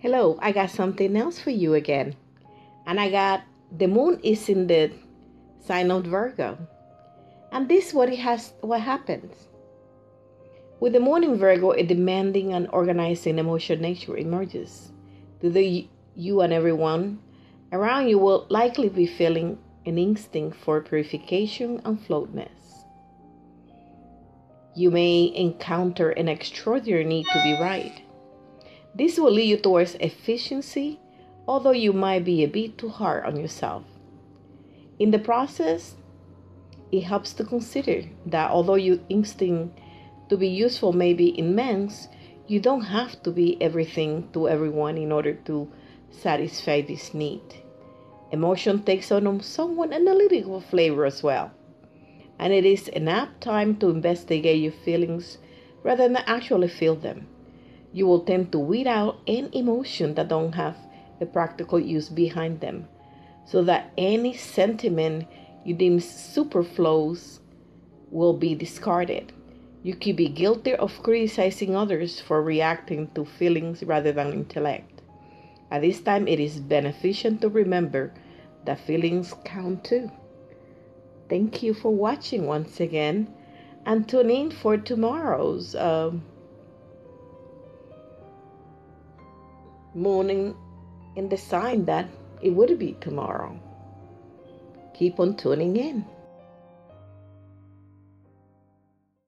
Hello, I got something else for you again. And I got the moon is in the sign of Virgo. And this is what it has what happens. With the moon in Virgo, a demanding and organizing emotional nature emerges. The you and everyone around you will likely be feeling an instinct for purification and floatness. You may encounter an extraordinary need to be right. This will lead you towards efficiency, although you might be a bit too hard on yourself. In the process, it helps to consider that although your instinct to be useful may be immense, you don't have to be everything to everyone in order to satisfy this need. Emotion takes on a somewhat analytical flavor as well, and it is an apt time to investigate your feelings rather than actually feel them. You will tend to weed out any emotion that don't have a practical use behind them, so that any sentiment you deem superfluous will be discarded. You could be guilty of criticizing others for reacting to feelings rather than intellect. At this time, it is beneficial to remember that feelings count too. Thank you for watching once again and tune in for tomorrow's um, morning in the sign that it would be tomorrow. Keep on tuning in.